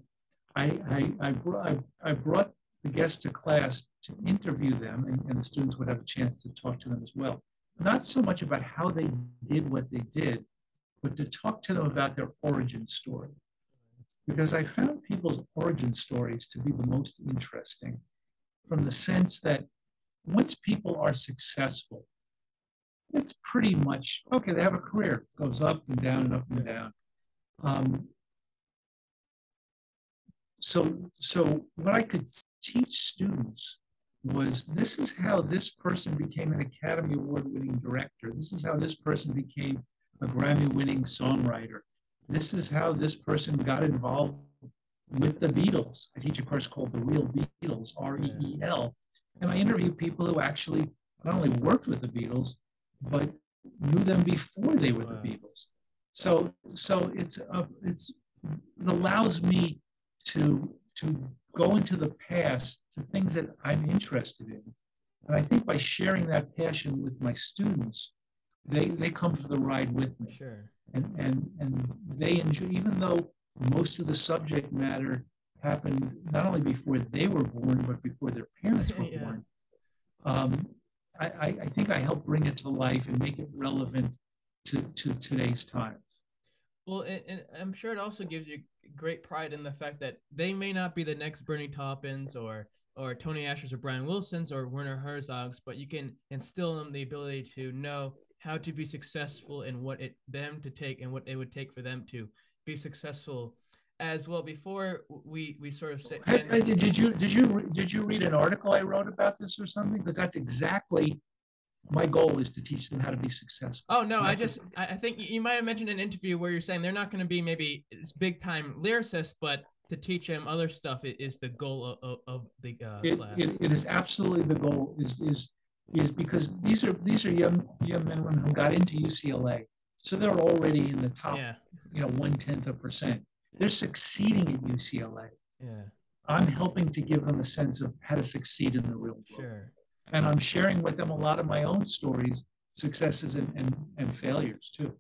I, I, I, brought, I, brought the guests to class to interview them, and, and the students would have a chance to talk to them as well. Not so much about how they did what they did, but to talk to them about their origin story. Because I found people's origin stories to be the most interesting from the sense that once people are successful, it's pretty much okay, they have a career, goes up and down and up and down. Um, so, so what I could teach students was this is how this person became an Academy Award winning director. This is how this person became a Grammy winning songwriter. This is how this person got involved with the Beatles. I teach a course called The Real Beatles, R E E L. And I interview people who actually not only worked with the Beatles, but knew them before they were the Beatles. So, so it's, a, it's, it allows me to to go into the past to things that I'm interested in. And I think by sharing that passion with my students, they they come for the ride with me. Sure. And and and they enjoy even though most of the subject matter happened not only before they were born, but before their parents were yeah. born. Um, I, I think I help bring it to life and make it relevant to, to today's times. Well, and, and, I'm sure it also gives you great pride in the fact that they may not be the next Bernie Taupins or or Tony Asher's or Brian Wilson's or Werner Herzog's, but you can instill in them the ability to know how to be successful and what it them to take and what it would take for them to be successful as well. Before we we sort of say, did you did you did you read an article I wrote about this or something? Because that's exactly my goal is to teach them how to be successful. Oh no, I just I think you might have mentioned an interview where you're saying they're not going to be maybe big time lyricists, but to teach them other stuff is the goal of, of, of the uh, It, class. it, it is absolutely the goal is is is because these are these are young young men and women who got into UCLA, so they're already in the top yeah, you know one tenth of percent. They're succeeding at UCLA. yeah, I'm helping to give them a sense of how to succeed in the real world. sure. And I'm sharing with them a lot of my own stories, successes and, and, and failures too.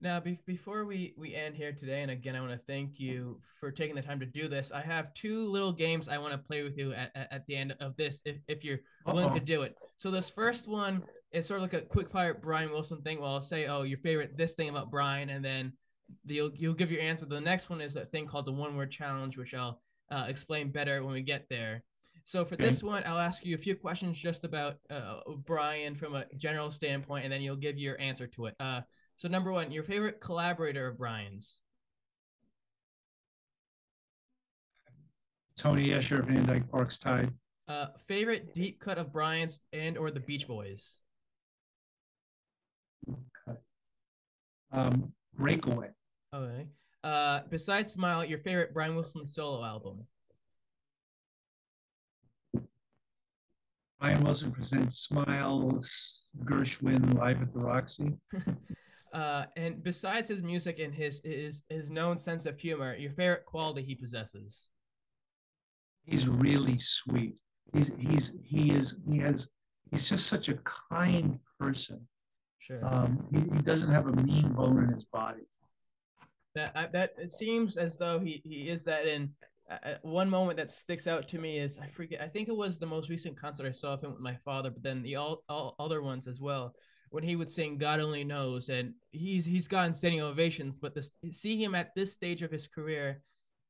Now, be- before we we end here today, and again, I want to thank you for taking the time to do this. I have two little games I want to play with you at, at, at the end of this, if, if you're willing to do it. So this first one is sort of like a quick fire Brian Wilson thing. Well, I'll say, oh, your favorite this thing about Brian, and then you'll you'll give your answer. The next one is a thing called the one word challenge, which I'll uh, explain better when we get there. So for Okay. this one, I'll ask you a few questions just about uh, Brian from a general standpoint, and then you'll give your answer to it. Uh, so number one, your favorite collaborator of Brian's. Tony Asher, Van Dyke Parks Tide, Uh, favorite deep cut of Brian's and or the Beach Boys. um, Breakaway, Okay. Uh, besides Smile, your favorite Brian Wilson solo album. Brian Wilson presents Smiles, Gershwin live at the Roxy. Uh, and besides his music and his his his known sense of humor, your favorite quality he possesses. He's really sweet. He's he's he is he has he's just such a kind person. Sure. Um, he, he doesn't have a mean bone in his body. that that it seems as though he he is that in uh, one moment that sticks out to me is I forget I think it was the most recent concert I saw of him with my father but then the all, all other ones as well when he would sing God only knows and he's he's gotten standing ovations but this see him at this stage of his career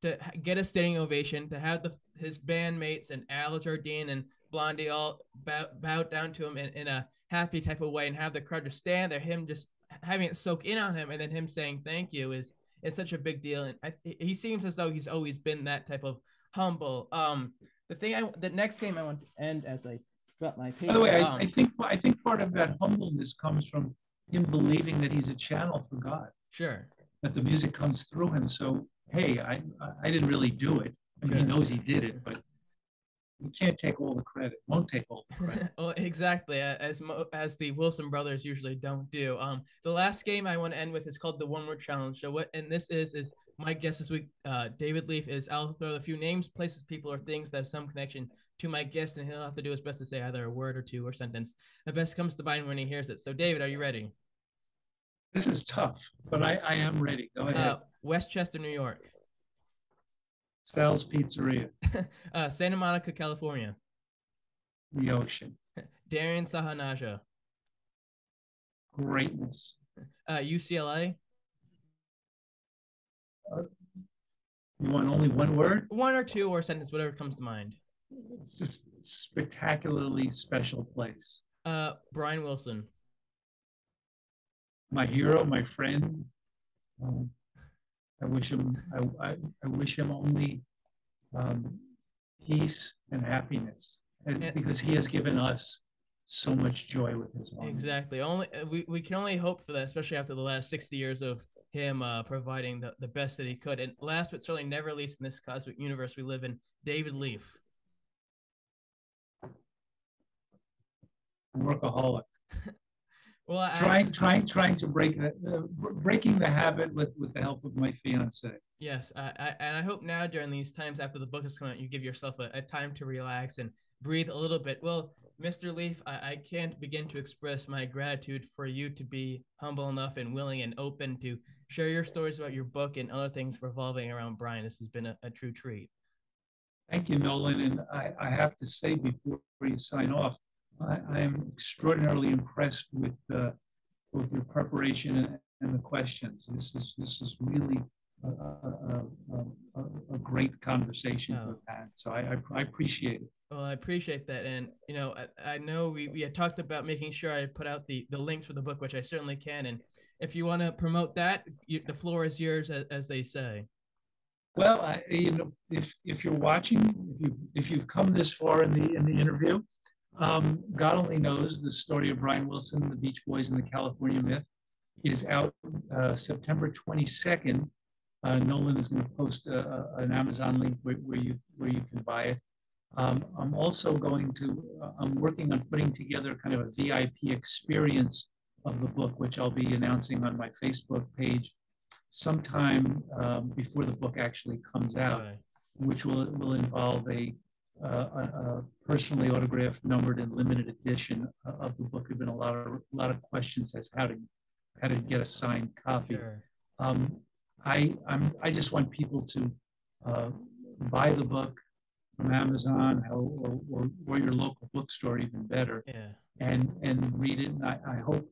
to get a standing ovation to have the his bandmates and Al Jardine and Blondie all bow, bow down to him in, in a happy type of way and have the crowd just stand there him just having it soak in on him and then him saying thank you is it's such a big deal. And I, he seems as though he's always been that type of humble. Um the thing i the next game i want to end as i got my paper By the way, I, um, I think I think part of that humbleness comes from him believing that he's a channel for God, sure. That the music comes through him. So hey, I I didn't really do it. I mean, he knows he did it, but he can't take all the credit. Won't take all the credit. well, exactly as mo- as the Wilson brothers usually don't do. Um, the last game I want to end with is called the One Word Challenge. So what and this is is my guess this week, uh, David Leaf is I'll throw a few names, places, people, or things that have some connection to my guest, and he'll have to do his best to say either a word or two or sentence. The best comes to mind when he hears it. So David, are you ready? This is tough, but I, I am ready. Go ahead. Uh, Westchester, New York. Sal's Pizzeria, uh, Santa Monica, California. the ocean, Darian Sahanaja. greatness. Uh, UCLA. You want only one word? One or two or a sentence, whatever comes to mind. It's just spectacularly special place. Uh, Brian Wilson. My hero, my friend. Um, I wish him. I, I, I wish him only um, peace and happiness, and And- because he has given us so much joy with his art. Exactly. Only we, we can only hope for that, especially after the last sixty years of him uh, providing the, the best that he could. And last but certainly never least in this cosmic universe we live in, David Leaf. Workaholic. Well, I, trying trying trying to break the uh, breaking the habit with with the help of my fiance Yes, I, I, and I hope now during these times after the book has come out, you give yourself a, a time to relax and breathe a little bit. Well, Mr. Leaf, I, I can't begin to express my gratitude for you to be humble enough and willing and open to share your stories about your book and other things revolving around Brian. This has been a, a true treat. thank you nolan and i, I have to say before you sign off i, I am extraordinarily impressed with uh, with your preparation and, and the questions this is this is really a, a, a, a, a great conversation Oh. we've had so I, I, I appreciate it Well, I appreciate that, and you know, I, I know we, we had talked about making sure I put out the the links for the book, which I certainly can. And if you want to promote that, you, the floor is yours, as, as they say. Well, I, you know, if if you're watching, if you if you've come this far in the in the interview, um, God only knows the story of Brian Wilson, the Beach Boys, and the California Myth is out uh, September 22nd. Uh, Nolan is going to post a, a, an Amazon link where, where you where you can buy it. Um, I'm also going to, uh, I'm working on putting together kind of a VIP experience of the book, which I'll be announcing on my Facebook page sometime um, before the book actually comes out, right. which will, will involve a, uh, a, personally autographed, numbered, and limited edition of the book. There have been a lot of, a lot of questions as how to, how to get a signed copy. Sure. Um, I, I'm, I just want people to uh, buy the book, from Amazon or, or, or your local bookstore, even better, yeah. and and read it. And I, I hope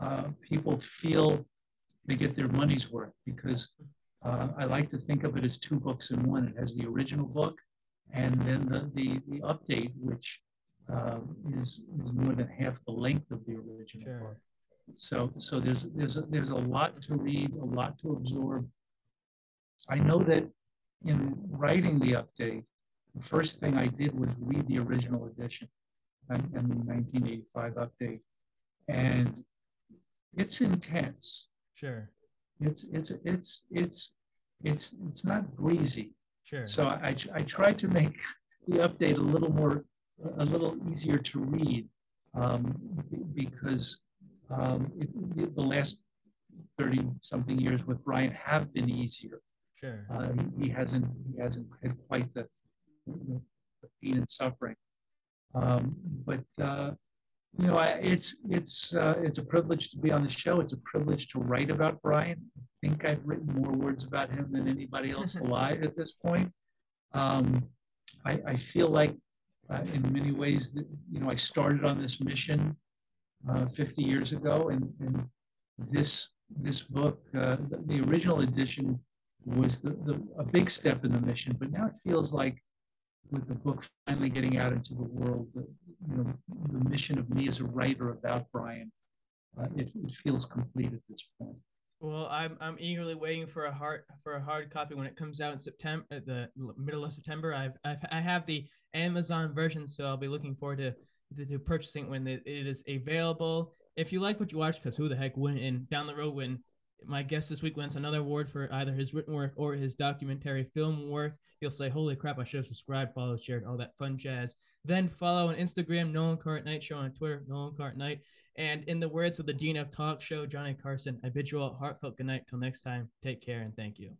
uh, people feel they get their money's worth because uh, I like to think of it as two books in one. It has the original book and then the the, the update, which uh, is is more than half the length of the original sure. book. So so there's there's a, there's a lot to read, a lot to absorb. I know that in writing the update, the first thing I did was read the original edition and, and the 1985 update. And it's intense. Sure. It's, it's, it's, it's, it's, it's not breezy. Sure. So I, I tried to make the update a little more, a little easier to read um, because um, it, the last 30 something years with Brian have been easier. Sure. Uh, he, he, hasn't he hasn't had quite the the pain and suffering. Um, but uh, you know, I, it's it's uh, it's a privilege to be on the show. It's a privilege to write about Brian. I think I've written more words about him than anybody else alive at this point. Um, I, I, feel like, uh, in many ways, that you know, I started on this mission uh, 50 years ago, and, and this this book, uh, the, the, original edition, was the, the, a big step in the mission. But now it feels like with the book finally getting out into the world, the, you know, the mission of me as a writer about Brian, uh, it, it, feels complete at this point. Well, I'm I'm eagerly waiting for a hard for a hard copy when it comes out in September, the middle of September. I've, I've I have the Amazon version, so I'll be looking forward to to, to purchasing when it, it is available. If you like what you watch, because who the heck wouldn't? And down the road, when my guest this week wins another award for either his written work or his documentary film work. You'll say, Holy crap, I should have subscribed, followed, shared, all that fun jazz. Then follow on Instagram, Nolan Carr Night Show on Twitter, Nolan Carr Night. And in the words of the Dean of Talk Show, Johnny Carson, I bid you all heartfelt good night. Till next time, take care and thank you.